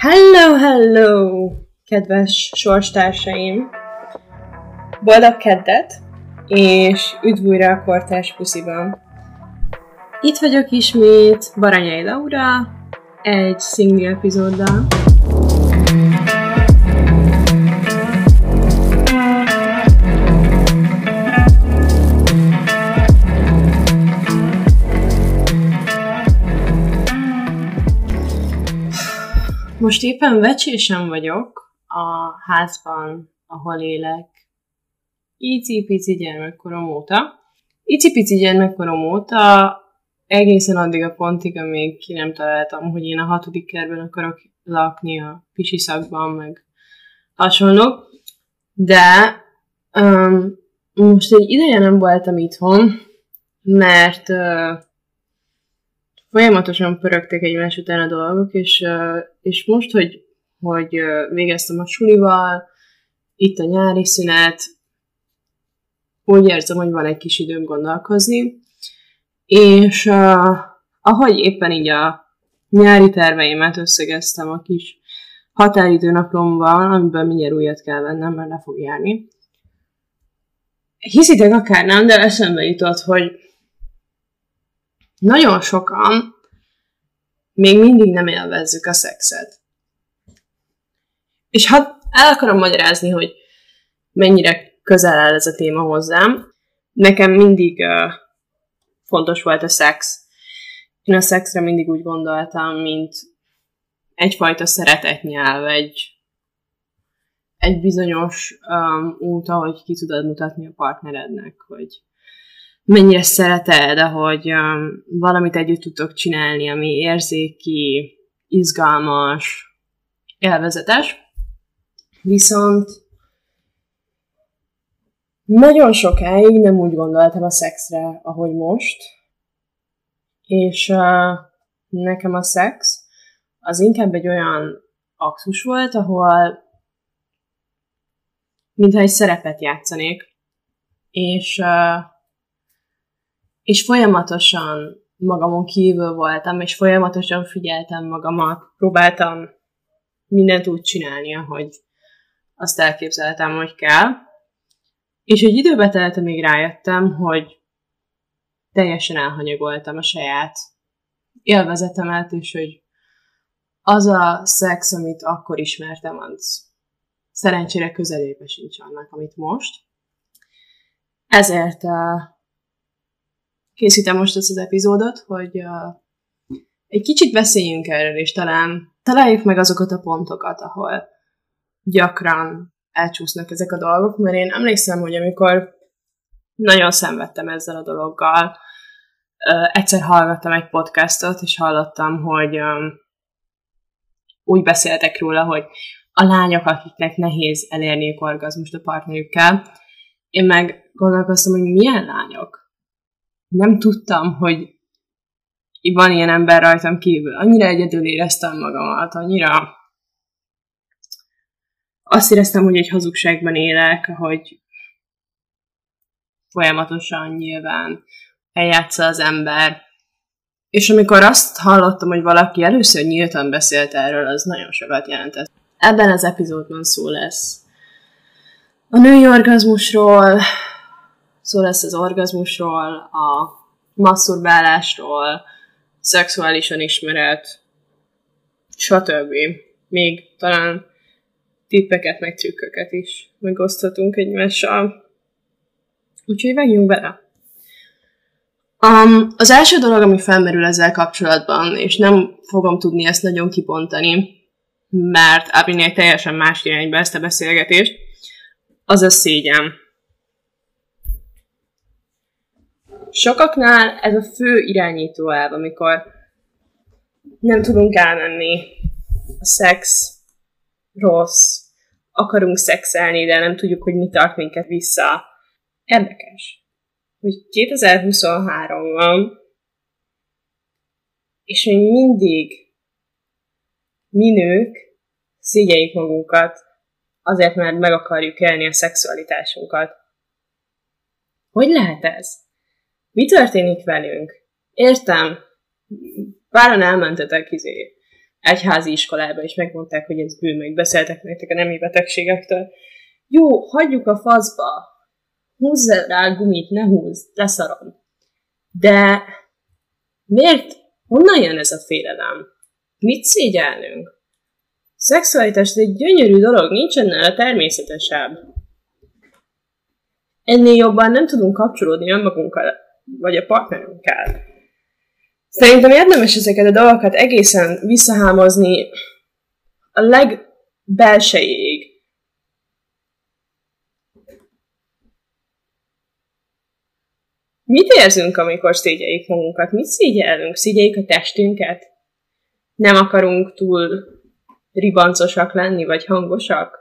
Hello, hello, kedves sorstársaim! Boldog keddet, és üdv újra a Kortás Pusziban. Itt vagyok ismét Baranyai Laura, egy single epizóddal. Most éppen vecsésen vagyok a házban, ahol élek. Icipici gyermekkorom óta. Icipici gyermekkorom óta egészen addig a pontig, amíg ki nem találtam, hogy én a hatodik kerben akarok lakni a pisi szakban, meg hasonlók. De um, most egy ideje nem voltam itthon, mert uh, folyamatosan pörögtek egymás után a dolgok, és, és most, hogy, hogy végeztem a sulival, itt a nyári szünet, úgy érzem, hogy van egy kis időm gondolkozni, és uh, ahogy éppen így a nyári terveimet összegeztem a kis határidőnaplomban, amiből mindjárt újat kell vennem, mert le fog járni. Hiszitek akár nem, de eszembe jutott, hogy nagyon sokan még mindig nem élvezzük a szexet. És ha el akarom magyarázni, hogy mennyire közel áll ez a téma hozzám, nekem mindig uh, fontos volt a szex. Én a szexre mindig úgy gondoltam, mint egyfajta szeretetnyelv, egy, egy bizonyos um, út, ahogy ki tudod mutatni a partnerednek, hogy mennyire szereted, ahogy um, valamit együtt tudtok csinálni, ami érzéki, izgalmas, élvezetes. Viszont nagyon sokáig nem úgy gondoltam a szexre, ahogy most, és uh, nekem a szex az inkább egy olyan aktus volt, ahol mintha egy szerepet játszanék, és uh, és folyamatosan magamon kívül voltam, és folyamatosan figyeltem magamat, próbáltam mindent úgy csinálni, ahogy azt elképzeltem, hogy kell. És egy időbe telt, még rájöttem, hogy teljesen elhanyagoltam a saját élvezetemet, és hogy az a szex, amit akkor ismertem, az szerencsére közelébe sincs annak, amit most. Ezért uh, készítem most ezt az epizódot, hogy uh, egy kicsit beszéljünk erről, és talán találjuk meg azokat a pontokat, ahol gyakran elcsúsznak ezek a dolgok, mert én emlékszem, hogy amikor nagyon szenvedtem ezzel a dologgal, uh, egyszer hallgattam egy podcastot, és hallottam, hogy um, úgy beszéltek róla, hogy a lányok, akiknek nehéz elérni orgazmust a partnerükkel, én meg gondolkoztam, hogy milyen lányok? Nem tudtam, hogy van ilyen ember rajtam kívül. Annyira egyedül éreztem magamat, annyira azt éreztem, hogy egy hazugságban élek, hogy folyamatosan nyilván eljátsza az ember. És amikor azt hallottam, hogy valaki először nyíltan beszélt erről, az nagyon sokat jelentett. Ebben az epizódban szó lesz a női orgazmusról, szó lesz az orgazmusról, a masturbálásról, szexuális önismeret, stb. Még talán tippeket, meg trükköket is megoszthatunk egymással. Úgyhogy vágjunk bele. Um, az első dolog, ami felmerül ezzel kapcsolatban, és nem fogom tudni ezt nagyon kipontani, mert elvinni teljesen más irányba ezt a beszélgetést, az a szégyen. Sokaknál ez a fő irányító elv, amikor nem tudunk elmenni, a szex rossz, akarunk szexelni, de nem tudjuk, hogy mi tart minket vissza. Érdekes, hogy 2023 van, és még mindig mi nők szégyeljük magunkat azért, mert meg akarjuk élni a szexualitásunkat. Hogy lehet ez? Mi történik velünk? Értem, páran elmentetek izé, egyházi iskolába, és megmondták, hogy ez bő, meg beszéltek nektek a nemi betegségektől. Jó, hagyjuk a faszba, húzz rá gumit, ne húzz, leszarom. De miért? Honnan jön ez a félelem? Mit szégyelnünk? Szexualitás egy gyönyörű dolog, nincs ennél a természetesebb. Ennél jobban nem tudunk kapcsolódni önmagunkkal, vagy a partnerünkkel. Szerintem érdemes ezeket a dolgokat egészen visszahámozni a legbelsejéig. Mit érzünk, amikor szégyeljük magunkat? Mit szégyeljünk? Szégyeljük a testünket? Nem akarunk túl ribancosak lenni, vagy hangosak?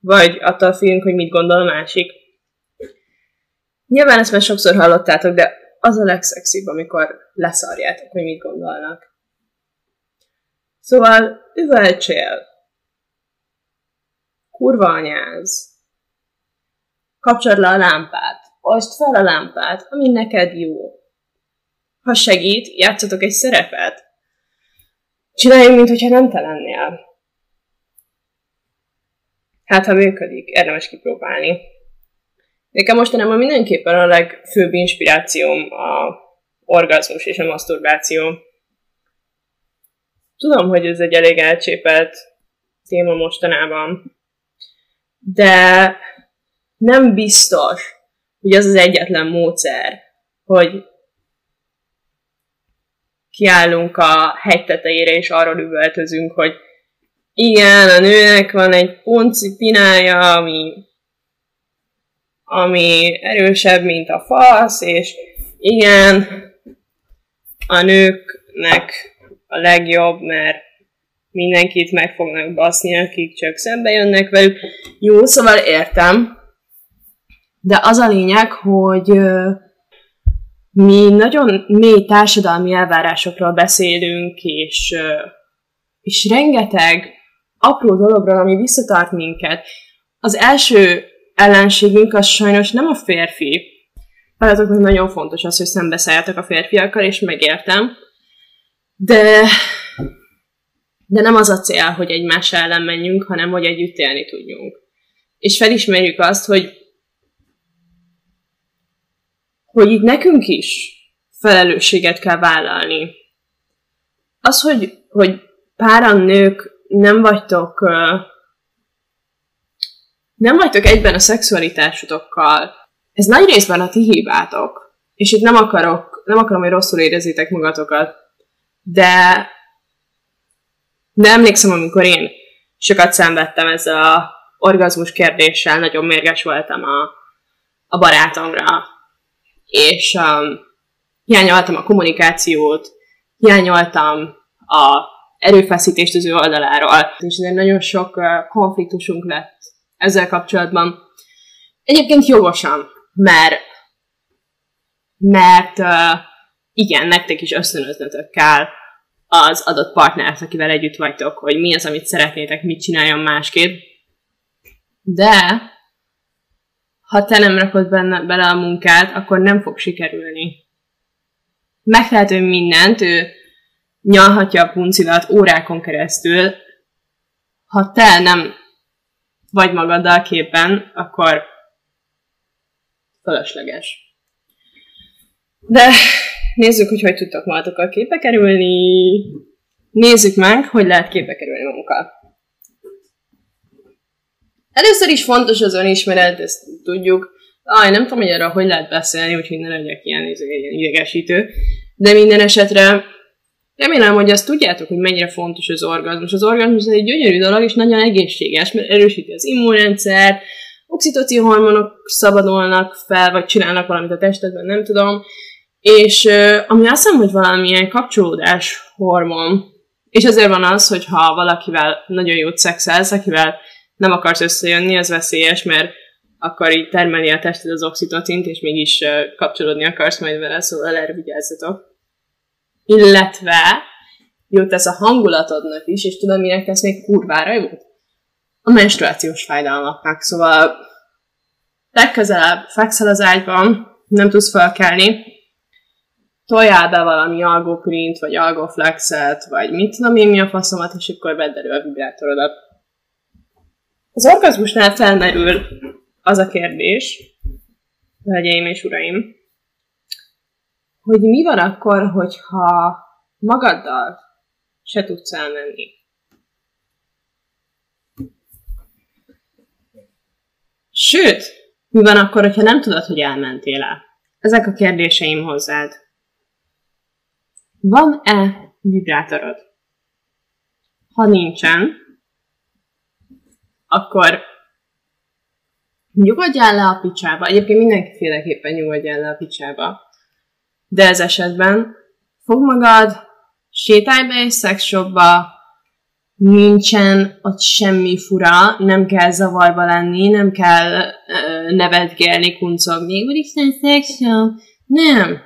Vagy attól félünk, hogy mit gondol a másik? Nyilván ezt már sokszor hallottátok, de az a legszexibb, amikor leszarjátok, hogy mit gondolnak. Szóval üvöltsél, kurva anyáz, kapcsolod le a lámpát, oszd fel a lámpát, ami neked jó. Ha segít, játszatok egy szerepet. Csináljunk, mintha nem te lennél. Hát, ha működik, érdemes kipróbálni. Nekem mostanában mindenképpen a legfőbb inspirációm a orgazmus és a maszturbáció. Tudom, hogy ez egy elég elcsépelt téma mostanában, de nem biztos, hogy az az egyetlen módszer, hogy kiállunk a hegy tetejére, és arról üvöltözünk, hogy igen, a nőnek van egy ponci pinája, ami ami erősebb, mint a fasz, és igen, a nőknek a legjobb, mert mindenkit meg fognak baszni, akik csak szembe jönnek velük. Jó, szóval értem. De az a lényeg, hogy mi nagyon mély társadalmi elvárásokról beszélünk, és, és rengeteg apró dologról, ami visszatart minket. Az első ellenségünk az sajnos nem a férfi. Feletoknak nagyon fontos az, hogy szembeszálljatok a férfiakkal, és megértem. De, de nem az a cél, hogy egymás ellen menjünk, hanem hogy együtt élni tudjunk. És felismerjük azt, hogy hogy itt nekünk is felelősséget kell vállalni. Az, hogy, hogy páran nők nem vagytok nem vagytok egyben a szexualitásotokkal. Ez nagy részben a ti hibátok. És itt nem akarok, nem akarom, hogy rosszul érezzétek magatokat, de, de emlékszem, amikor én sokat szenvedtem ezzel a orgazmus kérdéssel, nagyon mérges voltam a, a barátomra, és um, hiányoltam a kommunikációt, hiányoltam a erőfeszítést az ő oldaláról, és nagyon sok uh, konfliktusunk lett ezzel kapcsolatban. Egyébként jogosan, mert, mert uh, igen, nektek is ösztönöznötök kell az adott partnert, akivel együtt vagytok, hogy mi az, amit szeretnétek, mit csináljon másképp. De ha te nem rakod benne, bele a munkát, akkor nem fog sikerülni. Megtehet ő mindent, ő nyalhatja a puncilat órákon keresztül, ha te nem vagy magaddal képen, akkor fölösleges. De nézzük, hogy hogy tudtok magatokkal képbe kerülni. Nézzük meg, hogy lehet képbe kerülni magunkkal. Először is fontos az önismeret, ezt tudjuk. Aj, nem tudom, hogy erről hogy lehet beszélni, úgyhogy ne legyek ilyen, ilyen idegesítő. De minden esetre Remélem, hogy azt tudjátok, hogy mennyire fontos az orgazmus. Az orgazmus egy gyönyörű dolog, és nagyon egészséges, mert erősíti az immunrendszer, oxitocin hormonok szabadulnak fel, vagy csinálnak valamit a testedben, nem tudom. És ami azt hiszem, hogy valamilyen kapcsolódás hormon, és azért van az, hogy ha valakivel nagyon jót szexelsz, akivel nem akarsz összejönni, az veszélyes, mert akkor így termeli a tested az oxitocint, és mégis kapcsolódni akarsz majd vele, szóval erre vigyázzatok illetve jót tesz a hangulatodnak is, és tudom, minek ez még kurvára jó? A menstruációs fájdalmaknak. Szóval legközelebb fekszel az ágyban, nem tudsz felkelni, toljál be valami algoprint, vagy algoflexet, vagy mit tudom én mi a faszomat, és akkor vedd elő a vibrátorodat. Az orgazmusnál felmerül az a kérdés, hölgyeim és uraim, hogy mi van akkor, hogyha magaddal se tudsz elmenni. Sőt, mi van akkor, hogyha nem tudod, hogy elmentél el? Ezek a kérdéseim hozzád. Van-e vibrátorod? Ha nincsen, akkor nyugodjál le a picsába. Egyébként mindenkiféleképpen nyugodjál le a picsába. De ez esetben fog magad, sétálj be egy szexshopba, nincsen ott semmi fura, nem kell zavarba lenni, nem kell uh, nevetgélni, kuncogni, úristen, szexshop. Nem.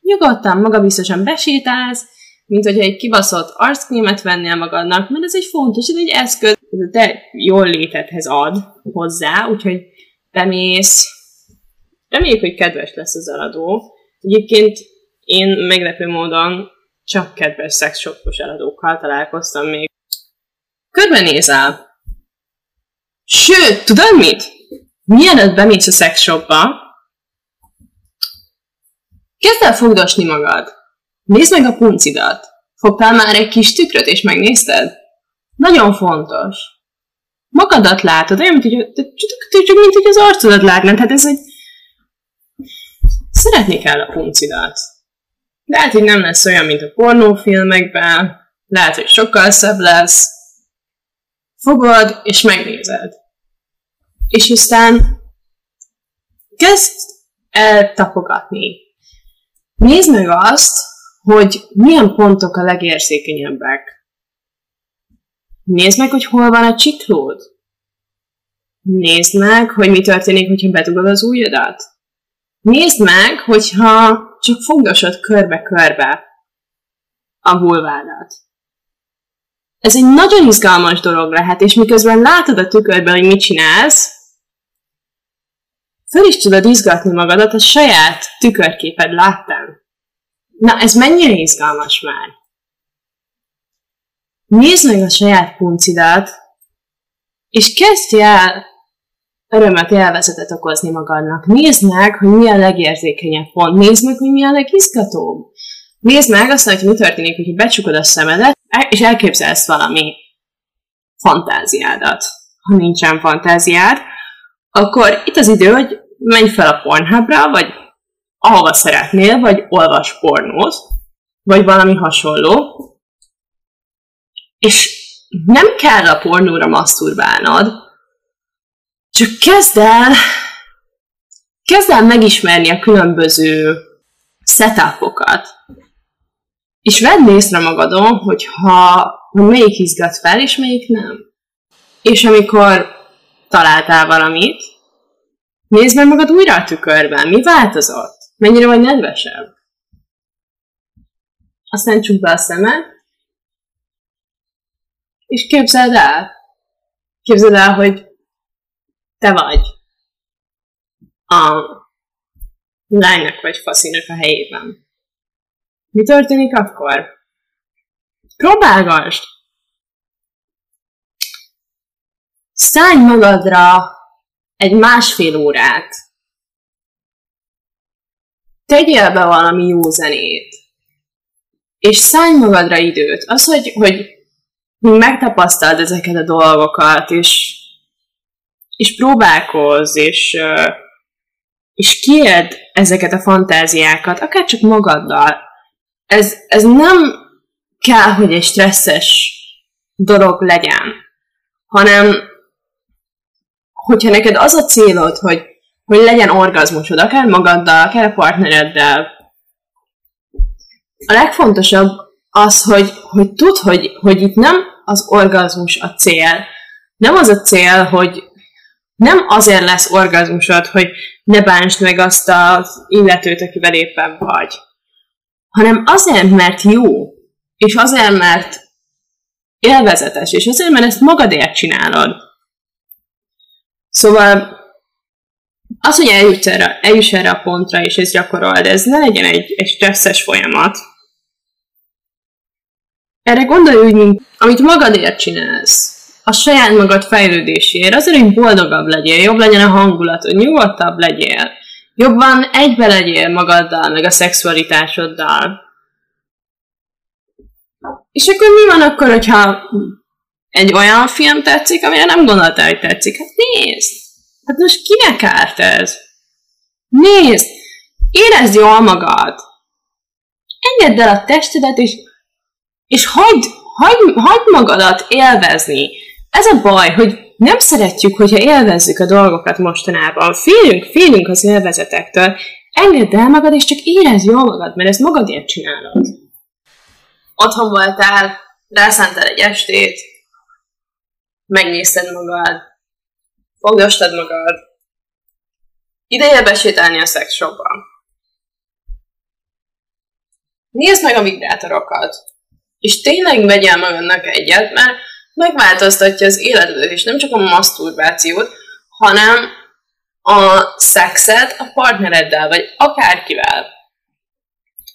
Nyugodtan, magabiztosan besétálsz, mint hogyha egy kibaszott arckrémet vennél magadnak, mert ez egy fontos, ez egy eszköz, ez a te jól létedhez ad hozzá, úgyhogy bemész. Reméljük, hogy kedves lesz az eladó. Egyébként én meglepő módon csak kedves szexshopos eladókkal találkoztam még. Körbenézel. Sőt, tudod mit? Mielőtt bemész a szexshopba, kezd el fogdosni magad. Nézd meg a puncidat. Fogtál már egy kis tükröt és megnézted? Nagyon fontos. Magadat látod, olyan, mint hogy, csak mint hogy az arcodat látnád. Hát ez egy... Szeretni kell a puncidat. Lehet, hogy nem lesz olyan, mint a pornófilmekben, lehet, hogy sokkal szebb lesz. Fogod, és megnézed. És aztán kezd el tapogatni. Nézd meg azt, hogy milyen pontok a legérzékenyebbek. Nézd meg, hogy hol van a csiklód. Nézd meg, hogy mi történik, hogyha bedugod az ujjadat. Nézd meg, hogyha csak fogdosod körbe-körbe a vulvádat. Ez egy nagyon izgalmas dolog lehet, és miközben látod a tükörben, hogy mit csinálsz, föl is tudod izgatni magadat a saját tükörképed láttán. Na, ez mennyire izgalmas már? Nézd meg a saját puncidat, és kezdj el örömet, élvezetet okozni magadnak. Nézd meg, hogy mi a legérzékenyebb pont. Nézd meg, hogy mi a legizgatóbb. Nézd meg azt, hogy mi történik, hogy becsukod a szemedet, és elképzelsz valami fantáziádat. Ha nincsen fantáziád, akkor itt az idő, hogy menj fel a Pornhubra, vagy ahova szeretnél, vagy olvas pornót, vagy valami hasonló, és nem kell a pornóra maszturbálnod, csak kezd el, kezd el megismerni a különböző setupokat, és vedd észre magadon, hogy ha hogy melyik izgat fel, és melyik nem. És amikor találtál valamit, nézd meg magad újra a tükörben, mi változott? Mennyire vagy nedvesebb? Aztán csukd be a szemed, és képzeld el, képzeld el, hogy te vagy a lánynak vagy faszinak a helyében. Mi történik akkor? Próbálgasd! Szállj magadra egy másfél órát. Tegyél be valami jó zenét. És szállj magadra időt. Az, hogy, hogy megtapasztald ezeket a dolgokat, és és próbálkozz, és, és kied ezeket a fantáziákat, akár csak magaddal. Ez, ez nem kell, hogy egy stresszes dolog legyen, hanem hogyha neked az a célod, hogy, hogy legyen orgazmusod, akár magaddal, akár a partnereddel, a legfontosabb az, hogy, hogy tudd, hogy, hogy itt nem az orgazmus a cél, nem az a cél, hogy, nem azért lesz orgazmusod, hogy ne bántsd meg azt az illetőt, akivel éppen vagy, hanem azért, mert jó, és azért, mert élvezetes, és azért, mert ezt magadért csinálod. Szóval az, hogy eljuss erre, eljuss erre a pontra, és ez gyakorold, ez ne legyen egy, egy stresszes folyamat. Erre gondolj úgy, mint amit magadért csinálsz, a saját magad fejlődéséért, azért, hogy boldogabb legyél, jobb legyen a hangulatod, nyugodtabb legyél, jobban egybe legyél magaddal, meg a szexualitásoddal. És akkor mi van akkor, hogyha egy olyan film tetszik, amire nem gondoltál, hogy tetszik? Hát nézd! Hát most kinek árt ez? Nézd! Érezd jól magad! Engedd el a testedet, és, és hagyd, hagyd, hagyd magadat élvezni. Ez a baj, hogy nem szeretjük, hogyha élvezzük a dolgokat mostanában. Félünk, félünk az élvezetektől. Engedd el magad, és csak érezd jól magad, mert ezt magadért csinálod. Otthon voltál, rászántál egy estét, megnézted magad, fogdostad magad, ideje besétálni a szexshopba. Nézd meg a vibrátorokat, és tényleg vegyél magadnak egyet, mert megváltoztatja az életedet, és nem csak a maszturbációt, hanem a szexet a partnereddel, vagy akárkivel.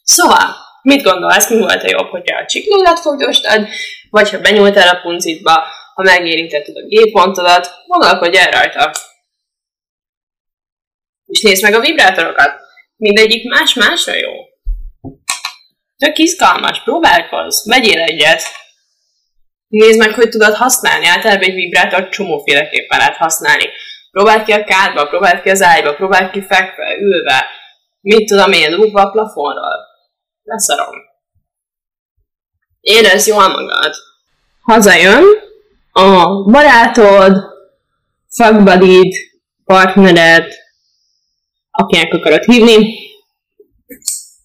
Szóval, mit gondolsz, mi volt a jobb, hogyha a csiklódat fogdostad, vagy ha benyúltál a puncitba, ha megérintetted a géppontodat, gondolkodj el rajta. És nézd meg a vibrátorokat. Mindegyik más-másra jó. Tök izgalmas, próbálkozz, vegyél egyet. Nézd meg, hogy tudod használni. Általában egy vibrátor csomóféleképpen lehet használni. Próbáld ki a kádba, próbáld ki az ágyba, próbáld ki fekve, ülve. Mit tudom én, rúgva a plafonról. Leszarom. Érezd jól magad. Hazajön, a barátod, fuckbudid, partnered, akinek akarod hívni,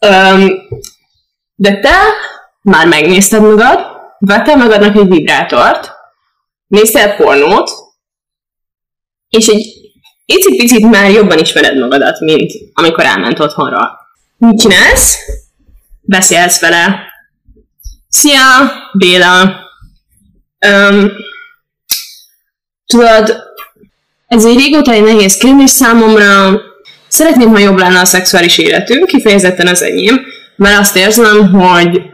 um, de te már megnézted magad, vettél magadnak egy vibrátort, néztél pornót, és egy icipicit már jobban ismered magadat, mint amikor elment otthonra. Mit csinálsz? Beszélsz vele. Szia, Béla! Um, tudod, ez egy régóta egy nehéz kérdés számomra. Szeretném, ha jobb lenne a szexuális életünk, kifejezetten az enyém, mert azt érzem, hogy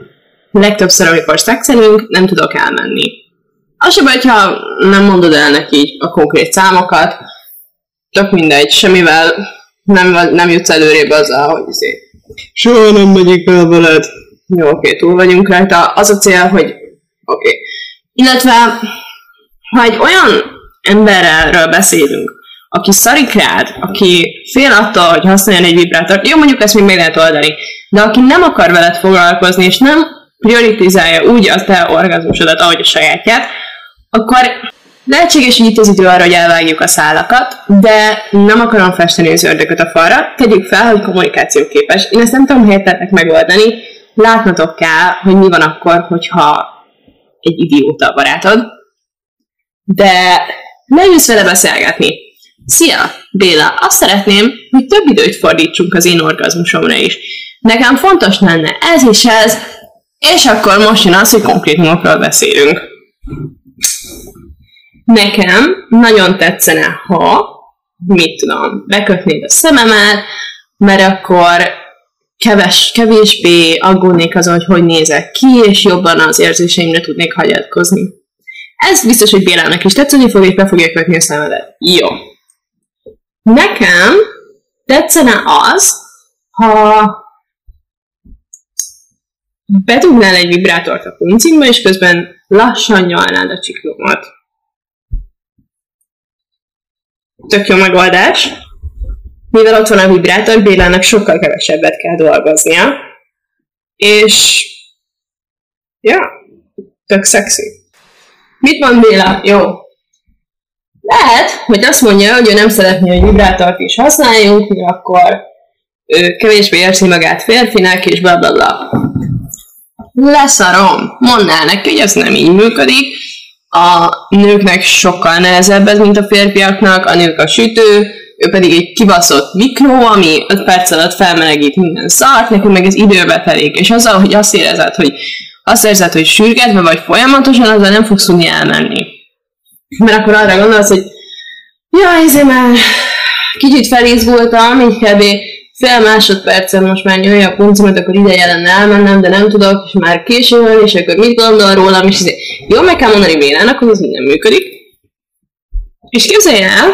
legtöbbször, amikor szexelünk, nem tudok elmenni. Az sem baj, ha nem mondod el neki a konkrét számokat, tök mindegy, semmivel nem, nem jutsz előrébb azzal, hogy izé, soha nem megyek el veled. Jó, oké, túl vagyunk rajta. Az a cél, hogy oké. Illetve, ha egy olyan emberrel beszélünk, aki szarik rád, aki fél attól, hogy használjon egy vibrátort, jó, mondjuk ezt még meg lehet oldani, de aki nem akar veled foglalkozni, és nem prioritizálja úgy a te orgazmusodat, ahogy a sajátját, akkor lehetséges, hogy itt az idő arra, hogy elvágjuk a szálakat, de nem akarom festeni az ördököt a falra, tegyük fel, hogy kommunikációképes. Én ezt nem tudom helyettetek megoldani, látnotok kell, hogy mi van akkor, hogyha egy idióta a barátod, de leülsz vele beszélgetni. Szia, Béla, azt szeretném, hogy több időt fordítsunk az én orgazmusomra is. Nekem fontos lenne ez és ez, és akkor most jön az, hogy konkrétumokról beszélünk. Nekem nagyon tetszene, ha, mit tudom, bekötnéd a szememet, mert akkor keves, kevésbé aggódnék azon, hogy hogy nézek ki, és jobban az érzéseimre tudnék hagyatkozni. Ez biztos, hogy Bélának is tetszeni fog, és be fogja kötni a szemedet. Jó. Nekem tetszene az, ha bedugnál egy vibrátort a puncimba, és közben lassan nyalnád a csiklómat. Tök jó megoldás. Mivel ott van a vibrátor, Bélának sokkal kevesebbet kell dolgoznia. És... Ja, tök szexi. Mit mond Béla? Jó. Lehet, hogy azt mondja, hogy ő nem szeretné, hogy vibrátort is használjunk, mert akkor ő kevésbé érzi magát férfinek, és bla bla bla. Leszarom. Mondd el neki, hogy ez nem így működik. A nőknek sokkal nehezebb ez, mint a férfiaknak, a nők a sütő, ő pedig egy kibaszott mikró, ami 5 perc alatt felmelegít minden szart, neki meg ez időbe telik. És azzal, hogy azt érezed, hogy azt érzed, hogy sürgetve vagy folyamatosan, azzal nem fogsz tudni elmenni. Mert akkor arra gondolsz, hogy ja, ezért már kicsit felizgultam, így kb. Fél másodpercen most már nyomja a puncimat, akkor ideje lenne elmennem, de nem tudok, és már késő van, és akkor mit gondol rólam, és ezért jó, meg kell mondani Bélának, hogy ez nem működik. És képzelj el,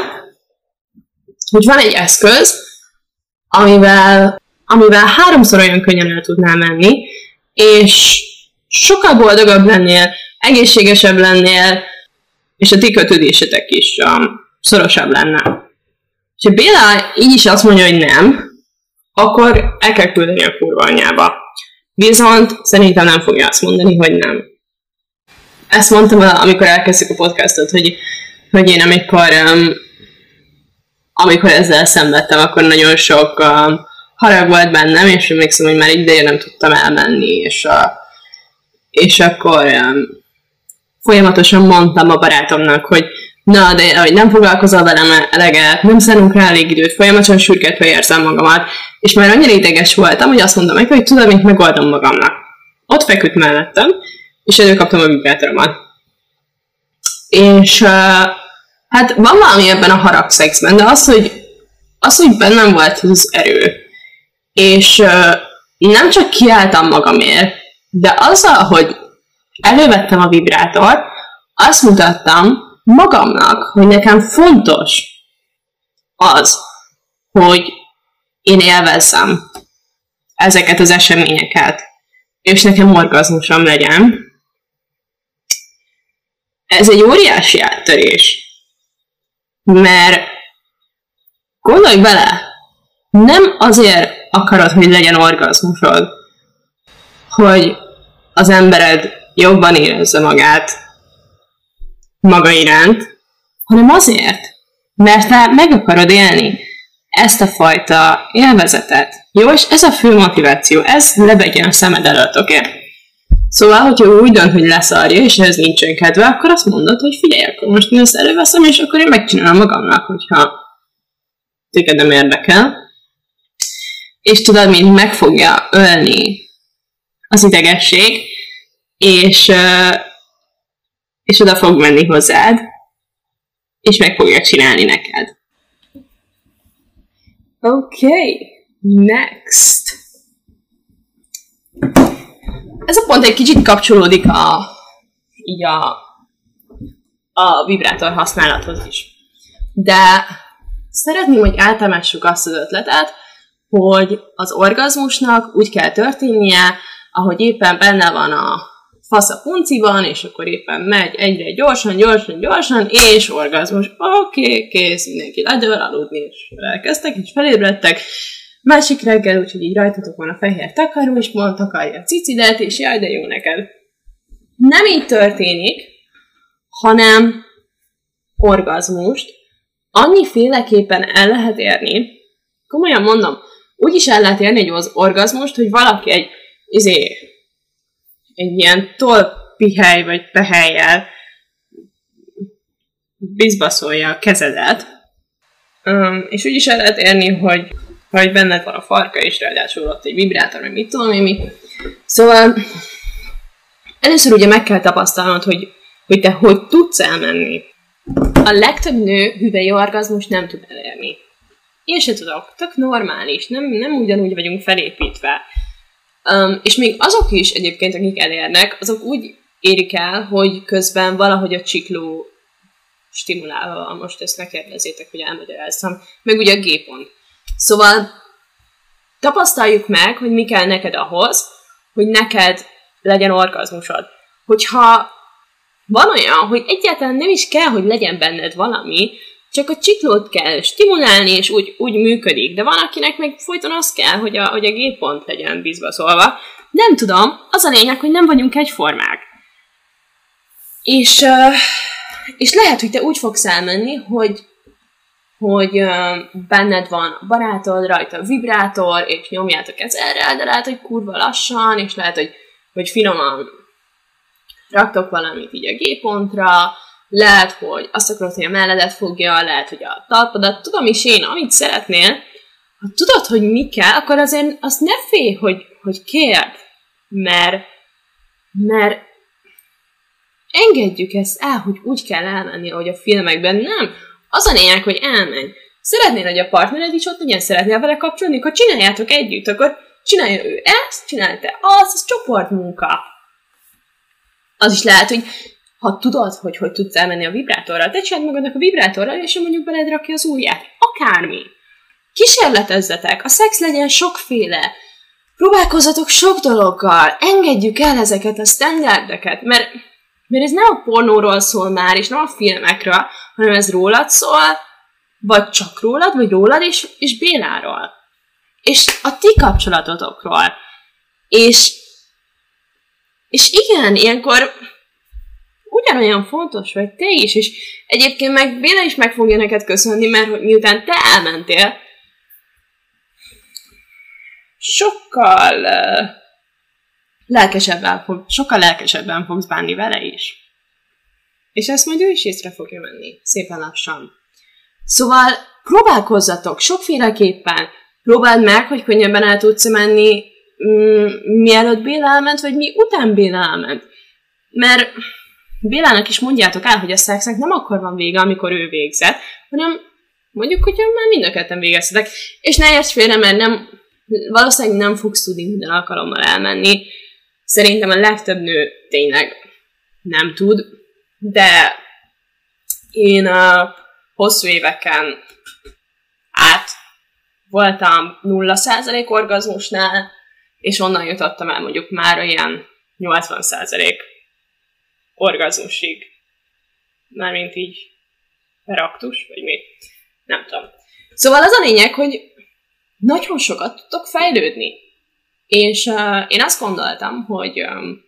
hogy van egy eszköz, amivel, amivel háromszor olyan könnyen el tudnál menni, és sokkal boldogabb lennél, egészségesebb lennél, és a ti kötődésetek is um, szorosabb lenne. És Béla így is azt mondja, hogy nem, akkor el kell küldeni a kurva anyába. Viszont szerintem nem fogja azt mondani, hogy nem. Ezt mondtam, amikor elkezdtük a podcastot, hogy, hogy én amikor, um, amikor ezzel szenvedtem, akkor nagyon sok um, harag volt bennem, és emlékszem, hogy már ideje nem tudtam elmenni, és, a, és akkor um, folyamatosan mondtam a barátomnak, hogy na, de hogy nem foglalkozol velem eleget, nem szánunk rá elég időt, folyamatosan sürgetve érzem magamat, és már annyira ideges voltam, hogy azt mondtam neki, hogy tudom, hogy megoldom magamnak. Ott feküdt mellettem, és előkaptam a vibrátoromat. És uh, hát van valami ebben a haragszexben, de az, hogy, az, hogy bennem volt az erő, és uh, nem csak kiálltam magamért, de azzal, hogy elővettem a vibrátort, azt mutattam magamnak, hogy nekem fontos az, hogy én élvezzem ezeket az eseményeket, és nekem orgazmusom legyen. Ez egy óriási áttörés, mert gondolj bele, nem azért akarod, hogy legyen orgazmusod, hogy az embered jobban érezze magát maga iránt, hanem azért, mert te meg akarod élni ezt a fajta élvezetet. Jó, és ez a fő motiváció, ez lebegyen a szemed előtt, oké? Okay? Szóval, hogyha úgy dönt, hogy leszarja, és ez nincsen kedve, akkor azt mondod, hogy figyelj, akkor most én ezt előveszem, és akkor én megcsinálom magamnak, hogyha téged nem érdekel. És tudod, mint meg fogja ölni az idegesség, és, és oda fog menni hozzád, és meg fogja csinálni neked. Okay, next. Ez a pont egy kicsit kapcsolódik a, így a, a vibrátor használathoz is. De szeretném, hogy eltemássuk azt az ötletet, hogy az orgazmusnak úgy kell történnie, ahogy éppen benne van a fasz a punciban, és akkor éppen megy egyre gyorsan, gyorsan, gyorsan, és orgazmus. Oké, okay, kész, mindenki ledől aludni, és elkezdtek, és felébredtek. Másik reggel, úgyhogy így rajtatok van a fehér takaró, és mond takarja a cicidet, és jaj, de jó neked. Nem így történik, hanem orgazmust annyi féleképpen el lehet érni, komolyan mondom, úgy is el lehet érni egy az orgazmust, hogy valaki egy izé, egy ilyen tolpihely vagy pehelyjel bizbaszolja a kezedet, um, és úgy is el lehet érni, hogy, hogy benned van a farka, és ráadásul ott egy vibrátor, vagy mit tudom én mi. Szóval először ugye meg kell tapasztalnod, hogy, hogy te hogy tudsz elmenni. A legtöbb nő hüvely orgazmus nem tud elérni. Én se tudok, tök normális, nem, nem ugyanúgy vagyunk felépítve. Um, és még azok is egyébként, akik elérnek, azok úgy érik el, hogy közben valahogy a csikló stimulálva, most ezt ne kérdezzétek, hogy elmagyarázzam, meg ugye a gépon. Szóval tapasztaljuk meg, hogy mi kell neked ahhoz, hogy neked legyen orgazmusod. Hogyha van olyan, hogy egyáltalán nem is kell, hogy legyen benned valami, csak a csiklót kell stimulálni, és úgy, úgy működik. De van, akinek meg folyton az kell, hogy a, hogy a G-pont legyen bízva szólva. Nem tudom, az a lényeg, hogy nem vagyunk egyformák. És, és lehet, hogy te úgy fogsz elmenni, hogy, hogy benned van barátod, rajta vibrátor, és nyomjátok ezerrel, de lehet, hogy kurva lassan, és lehet, hogy, hogy finoman raktok valamit így a G-pontra, lehet, hogy azt akarod, hogy a melledet fogja, lehet, hogy a talpadat, tudom is én, amit szeretnél, ha tudod, hogy mi kell, akkor azért azt ne félj, hogy, hogy kérd, mert, mert engedjük ezt el, hogy úgy kell elmenni, ahogy a filmekben. Nem. Az a lényeg, hogy elmenj. Szeretnél, hogy a partnered is ott legyen, szeretnél vele kapcsolni, akkor csináljátok együtt, akkor csinálja ő ezt, csinálja te az, ez csoportmunka. Az is lehet, hogy ha tudod, hogy hogy tudsz elmenni a vibrátorral, te csináld magadnak a vibrátorral, és mondjuk beled rakja az ujját. Akármi. Kísérletezzetek, a szex legyen sokféle. Próbálkozzatok sok dologgal, engedjük el ezeket a standardeket, mert, mert ez nem a pornóról szól már, és nem a filmekről, hanem ez rólad szól, vagy csak rólad, vagy rólad és, és Béláról. És a ti kapcsolatotokról. És, és igen, ilyenkor ugyanolyan fontos vagy te is, és egyébként meg Béla is meg fogja neked köszönni, mert miután te elmentél, sokkal uh, lelkesebben, fog, sokkal lelkesebben fogsz bánni vele is. És ezt majd ő is észre fogja venni, szépen lassan. Szóval próbálkozzatok sokféleképpen, próbáld meg, hogy könnyebben el tudsz menni, mm, mielőtt Béla elment, vagy mi után Béla elment. Mert Bélának is mondjátok el, hogy a szexnek nem akkor van vége, amikor ő végzett, hanem mondjuk, hogy már mind a ketten végeztetek. És ne érts félre, mert nem, valószínűleg nem fogsz tudni minden alkalommal elmenni. Szerintem a legtöbb nő tényleg nem tud, de én a hosszú éveken át voltam 0% orgazmusnál, és onnan jutottam el mondjuk már ilyen 80% orgazmusig. Mármint így peraktus, vagy mi. Nem tudom. Szóval az a lényeg, hogy nagyon sokat tudtok fejlődni. És uh, én azt gondoltam, hogy, um,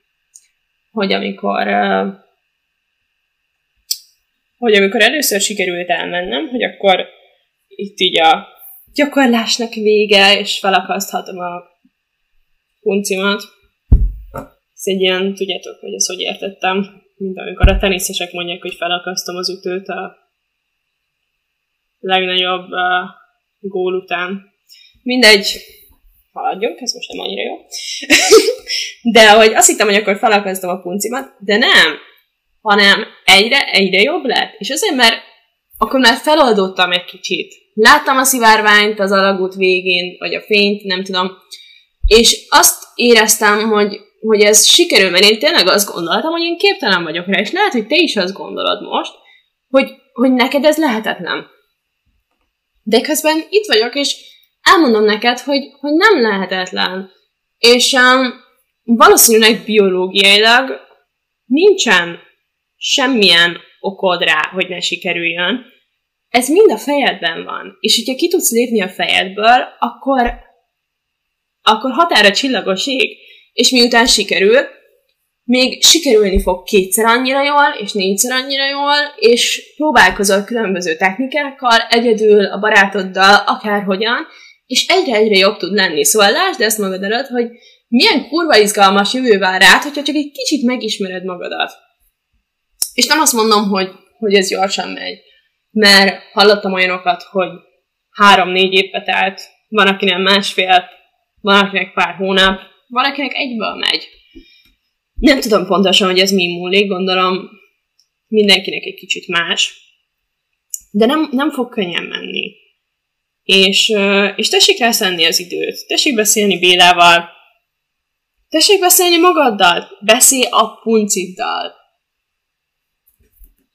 hogy amikor uh, hogy amikor először sikerült elmennem, hogy akkor itt így a gyakorlásnak vége, és felakaszthatom a puncimat. Ez egy ilyen, tudjátok, hogy ezt hogy értettem, mint amikor a teniszesek mondják, hogy felakasztom az ütőt a legnagyobb uh, gól után. Mindegy, haladjunk, ez most nem annyira jó. de hogy azt hittem, hogy akkor felakasztom a puncimat, de nem, hanem egyre, egyre jobb lett. És azért, mert akkor már feloldottam egy kicsit. Láttam a szivárványt az alagút végén, vagy a fényt, nem tudom. És azt éreztem, hogy, hogy ez sikerül, mert én tényleg azt gondoltam, hogy én képtelen vagyok rá, és lehet, hogy te is azt gondolod most, hogy, hogy neked ez lehetetlen. De közben itt vagyok, és elmondom neked, hogy, hogy nem lehetetlen. És um, valószínűleg biológiailag nincsen semmilyen okod rá, hogy ne sikerüljön. Ez mind a fejedben van. És hogyha ki tudsz lépni a fejedből, akkor, akkor határa csillagos ég. És miután sikerül, még sikerülni fog kétszer annyira jól, és négyszer annyira jól, és próbálkozol különböző technikákkal, egyedül, a barátoddal, akárhogyan, és egyre-egyre jobb tud lenni. Szóval lásd ezt magad előtt, hogy milyen kurva izgalmas jövő vár rád, hogyha csak egy kicsit megismered magadat. És nem azt mondom, hogy, hogy ez gyorsan megy, mert hallottam olyanokat, hogy három-négy évbe telt, van akinek másfél, van akinek pár hónap, van akinek egyből megy. Nem tudom pontosan, hogy ez mi múlik, gondolom mindenkinek egy kicsit más, de nem, nem fog könnyen menni. És, és tessék elszenni az időt, tessék beszélni Bélával, tessék beszélni magaddal, beszélj a punciddal,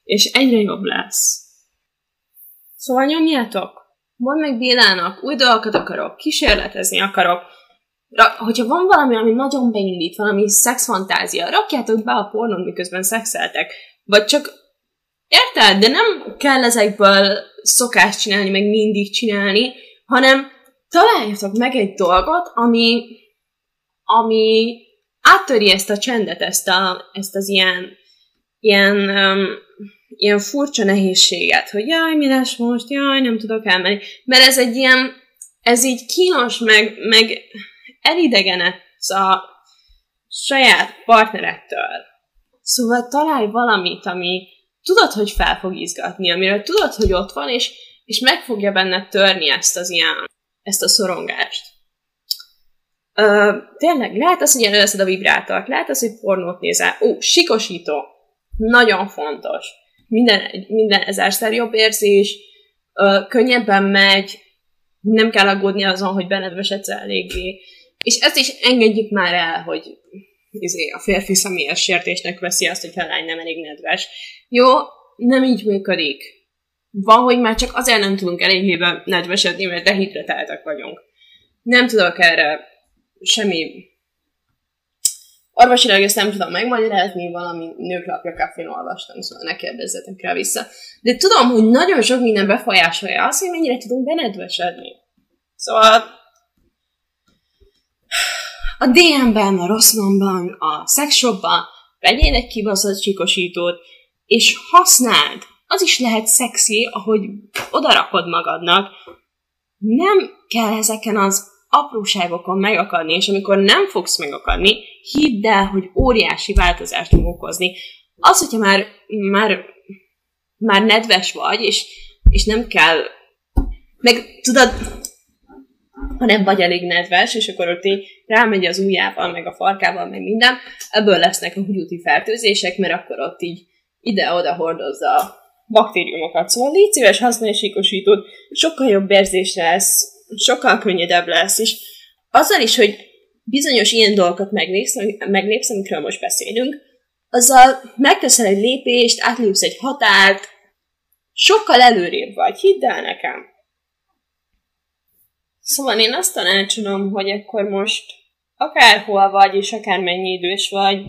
és egyre jobb lesz. Szóval nyomjátok! Mondd meg Bélának, új dolgokat akarok, kísérletezni akarok, Ra- hogyha van valami, ami nagyon beindít, valami szexfantázia, rakjátok be a pornón, miközben szexeltek. Vagy csak, érted? De nem kell ezekből szokást csinálni, meg mindig csinálni, hanem találjatok meg egy dolgot, ami, ami áttöri ezt a csendet, ezt, a, ezt az ilyen, ilyen um, ilyen furcsa nehézséget, hogy jaj, mi lesz most, jaj, nem tudok elmenni. Mert ez egy ilyen, ez így kínos, meg, meg elidegenedsz a saját partnerettől. Szóval találj valamit, ami tudod, hogy fel fog izgatni, amiről tudod, hogy ott van, és, és meg fogja benne törni ezt az ilyen, ezt a szorongást. Ö, tényleg, lehet az, hogy előveszed a vibrátort, lehet az, hogy pornót nézel. Ó, sikosító. Nagyon fontos minden, minden ezerszer jobb érzés, ö, könnyebben megy, nem kell aggódni azon, hogy benedvesedsz eléggé. És ezt is engedjük már el, hogy izé, a férfi személyes sértésnek veszi azt, hogy a lány nem elég nedves. Jó, nem így működik. Van, hogy már csak azért nem tudunk eléggében nedvesedni, mert dehidratáltak vagyunk. Nem tudok erre semmi Orvosilag ezt nem tudom megmagyarázni, valami nőklapja kafén olvastam, szóval ne kérdezzetek rá vissza. De tudom, hogy nagyon sok minden befolyásolja azt, hogy mennyire tudunk benedvesedni. Szóval a DM-ben, a Rosszmanban, a szexshopban vegyél egy kibaszott csikosítót, és használd. Az is lehet szexi, ahogy odarakod magadnak. Nem kell ezeken az apróságokon megakadni, és amikor nem fogsz megakadni, hidd el, hogy óriási változást fog okozni. Az, hogyha már, már, már nedves vagy, és, és nem kell, meg tudod, ha nem vagy elég nedves, és akkor ott így rámegy az ujjával, meg a farkával, meg minden, ebből lesznek a húgyúti fertőzések, mert akkor ott így ide-oda hordozza a baktériumokat. Szóval légy szíves, használj sikosítót, sokkal jobb érzés lesz, sokkal könnyedebb lesz, és azzal is, hogy bizonyos ilyen dolgokat meglépsz, meglépsz amikről most beszélünk, azzal megteszel egy lépést, átlépsz egy határt, sokkal előrébb vagy, hidd el nekem. Szóval én azt tanácsolom, hogy akkor most akárhol vagy, és akármennyi idős vagy,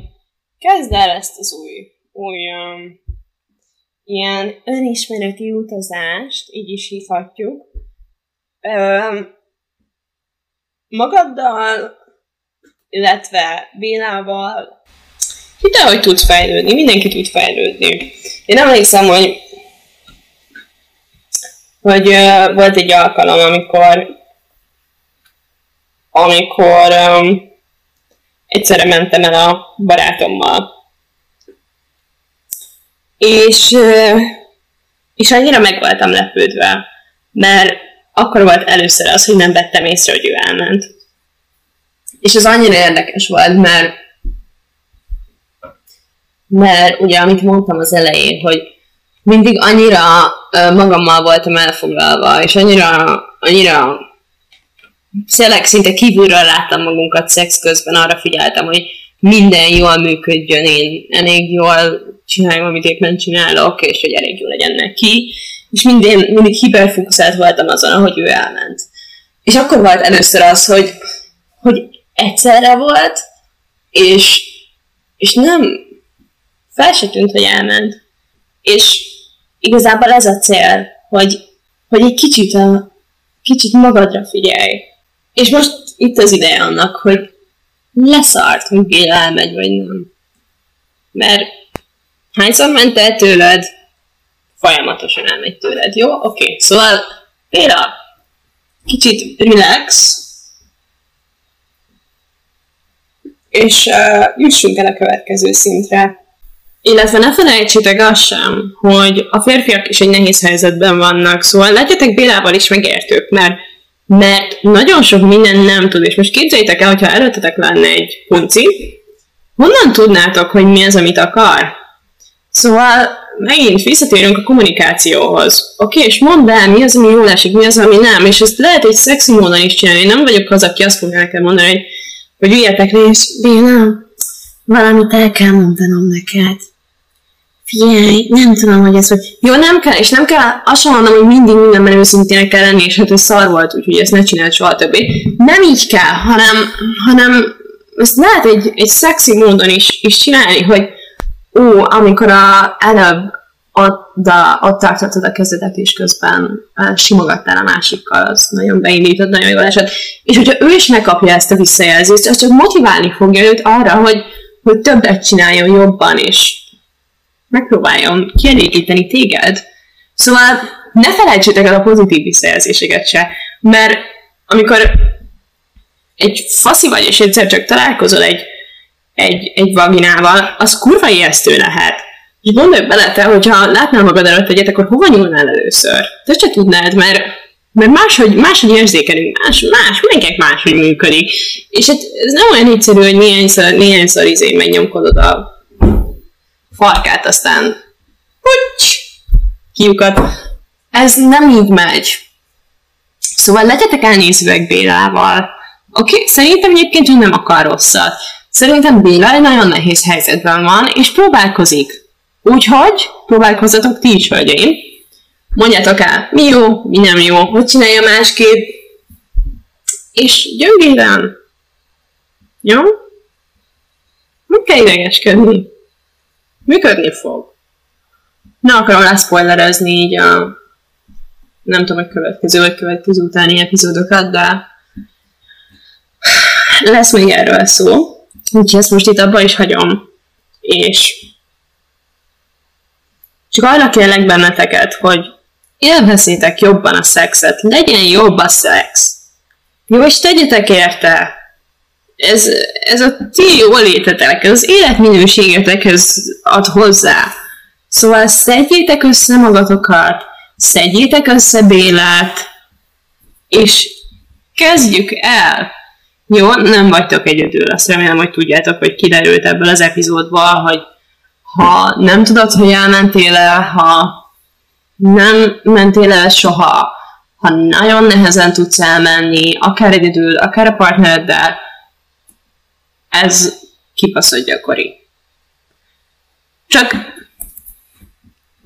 kezd el ezt az új, új um, ilyen önismereti utazást, így is hívhatjuk, um, magaddal, illetve Bélával, hidd hogy tudsz fejlődni, mindenki tud fejlődni. Én emlékszem, hogy hogy uh, volt egy alkalom, amikor amikor um, egyszerre mentem el a barátommal. És, és annyira meg voltam lepődve, mert akkor volt először az, hogy nem vettem észre, hogy ő elment. És ez annyira érdekes volt, mert mert ugye, amit mondtam az elején, hogy mindig annyira magammal voltam elfoglalva, és annyira, annyira tényleg szinte kívülről láttam magunkat szex közben, arra figyeltem, hogy minden jól működjön, én elég jól csináljam, amit éppen csinálok, és hogy elég jól legyen neki. És mindig, mindig hiperfokuszált voltam azon, hogy ő elment. És akkor volt először az, hogy, hogy egyszerre volt, és, és nem fel se tűnt, hogy elment. És igazából ez a cél, hogy, hogy egy kicsit, a, kicsit magadra figyelj. És most itt az ideje annak, hogy leszart, hogy Béla elmegy, vagy nem. Mert hányszor ment el tőled, folyamatosan elmegy tőled, jó? Oké, okay. szóval Béla, kicsit relax, és uh, jussunk el a következő szintre. Illetve ne felejtsétek azt sem, hogy a férfiak is egy nehéz helyzetben vannak, szóval legyetek Bélával is megértők, mert mert nagyon sok minden nem tud, és most képzeljétek el, hogyha előttetek lenne egy punci, honnan tudnátok, hogy mi az, amit akar? Szóval megint visszatérünk a kommunikációhoz. Oké, okay, és mondd el, mi az, ami jól esik, mi az, ami nem, és ezt lehet egy szexi módon is csinálni. Én nem vagyok az, aki azt fogja nekem mondani, hogy, hogy üljetek rész, Béla, valamit el kell mondanom neked figyelj, nem tudom, hogy ez hogy... Jó, nem kell, és nem kell, azt sem mondom, hogy mindig mindenben őszintének kell lenni, és hát ez szar volt, úgyhogy ezt ne csináld soha többé. Nem így kell, hanem, hanem ezt lehet egy, egy szexi módon is, is csinálni, hogy ó, amikor a, előbb ott, a, ott tartottad a kezedet, és közben simogattál a másikkal, az nagyon beindított, nagyon jól esett. És hogyha ő is megkapja ezt a visszajelzést, az csak motiválni fogja őt arra, hogy, hogy többet csináljon jobban, és megpróbáljon kielégíteni téged. Szóval ne felejtsétek el a pozitív visszajelzéseket se, mert amikor egy faszi vagy, és egyszer csak találkozol egy, egy, egy vaginával, az kurva ijesztő lehet. És gondolj bele te, hogyha látnál magad előtt egyet, akkor hova nyúlnál először? Te se tudnád, mert, mert máshogy, máshogy érzékelünk, más, más, mindenkinek máshogy működik. És hát ez nem olyan egyszerű, hogy néhányszor, néhányszor izé megnyomkodod a farkát, aztán hogy kiukat. ez nem így megy. Szóval legyetek elnézőek Bélával. Oké, okay? szerintem egyébként ő nem akar rosszat. Szerintem Béla egy nagyon nehéz helyzetben van, és próbálkozik. Úgyhogy próbálkozzatok ti is, hölgyeim. Mondjátok el, mi jó, mi nem jó, hogy csinálja másképp. És gyöngéden. Jó? Nem kell idegeskedni. Működni fog. Ne akarom leszpoilerezni így a nem tudom, hogy következő vagy következő utáni epizódokat, de lesz még erről szó. Úgyhogy ezt most itt abba is hagyom. És csak arra kérlek benneteket, hogy élvezzétek jobban a szexet, legyen jobb a szex. Jó, és tegyetek érte. Ez, ez a ti jó létetek, ez az életminőségetekhez ad hozzá. Szóval szedjétek össze magatokat, szedjétek össze Bélát, és kezdjük el. Jó, nem vagytok egyedül, azt remélem, hogy tudjátok, hogy kiderült ebből az epizódból, hogy ha nem tudod, hogy elmentél el, ha nem mentél el soha, ha nagyon nehezen tudsz elmenni, akár egyedül, akár a partnereddel, ez kipaszott gyakori. Csak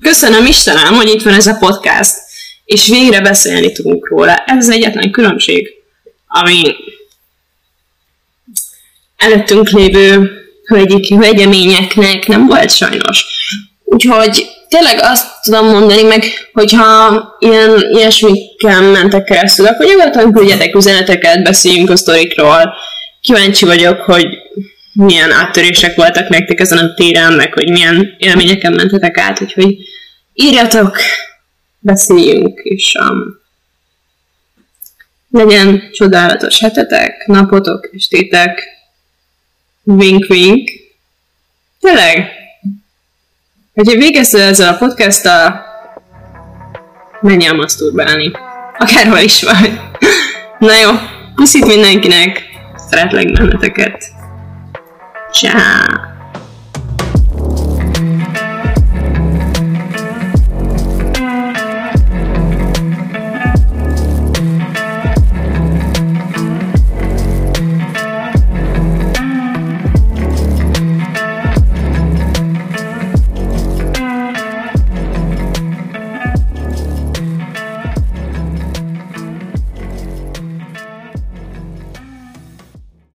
köszönöm Istenem, hogy itt van ez a podcast, és végre beszélni tudunk róla. Ez az egyetlen különbség, ami előttünk lévő hölgyik, hölgyeményeknek nem volt sajnos. Úgyhogy tényleg azt tudom mondani meg, hogyha ilyen ilyesmikkel mentek keresztül, akkor nyugodtan küldjetek üzeneteket, beszéljünk a sztorikról. Kíváncsi vagyok, hogy milyen áttörések voltak nektek ezen a téren, meg hogy milyen élményeken mentetek át, úgyhogy írjatok, beszéljünk, és um, legyen csodálatos hetetek, napotok, estétek, Wink, wink. Tényleg? Hogyha végeztél ezzel a podcasttal, menj el maszturbálni. Akárhol is vagy. Na jó, puszit mindenkinek, straatlegna na taka. Ciao!